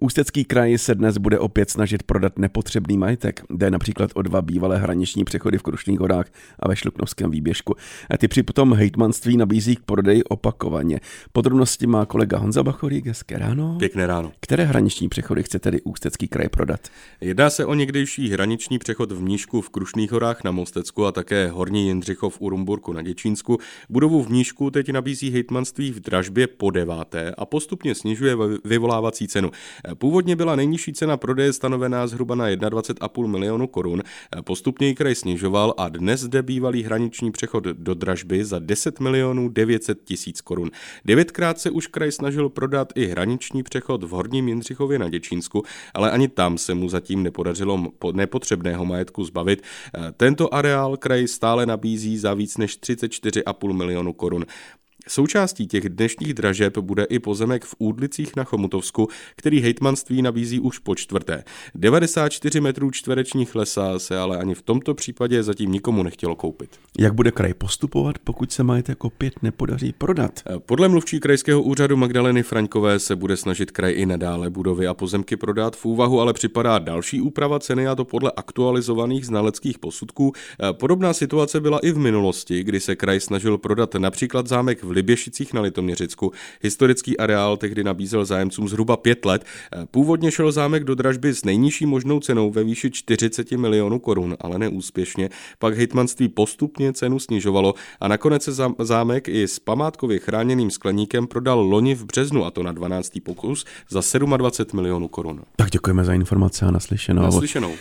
Ústecký kraj se dnes bude opět snažit prodat nepotřebný majetek. Jde například o dva bývalé hraniční přechody v Krušných horách a ve Šluknovském výběžku. A ty přitom hejtmanství nabízí k prodeji opakovaně. Podrobnosti má kolega Honza Bachorík. Hezké ráno. Pěkné ráno. Které hraniční přechody chce tedy Ústecký kraj prodat? Jedná se o někdejší hraniční přechod v Mníšku v Krušných horách na Mostecku a také Horní Jindřichov u Rumburku na Děčínsku. Budovu v Mníšku teď nabízí hejtmanství v dražbě po deváté a postupně snižuje vyvolávací cenu. Původně byla nejnižší cena prodeje stanovená zhruba na 21,5 milionu korun. Postupně ji kraj snižoval a dnes zde bývalý hraniční přechod do dražby za 10 milionů 900 tisíc korun. Devětkrát se už kraj snažil prodat i hraniční přechod v Horním Jindřichově na Děčínsku, ale ani tam se mu zatím nepodařilo nepotřebného majetku zbavit. Tento areál kraj stále nabízí za víc než 34,5 milionu korun. Součástí těch dnešních dražeb bude i pozemek v Údlicích na Chomutovsku, který hejtmanství nabízí už po čtvrté. 94 metrů čtverečních lesa se ale ani v tomto případě zatím nikomu nechtělo koupit. Jak bude kraj postupovat, pokud se majetek opět nepodaří prodat? Podle mluvčí krajského úřadu Magdaleny Fraňkové se bude snažit kraj i nadále budovy a pozemky prodat. V úvahu ale připadá další úprava ceny a to podle aktualizovaných znaleckých posudků. Podobná situace byla i v minulosti, kdy se kraj snažil prodat například zámek v Liběšicích na Litoměřicku. Historický areál tehdy nabízel zájemcům zhruba pět let. Původně šel zámek do dražby s nejnižší možnou cenou ve výši 40 milionů korun, ale neúspěšně. Pak hejtmanství postupně cenu snižovalo a nakonec se zámek i s památkově chráněným skleníkem prodal loni v březnu, a to na 12. pokus, za 27 milionů korun. Tak děkujeme za informace a naslyšenou. Naslyšenou.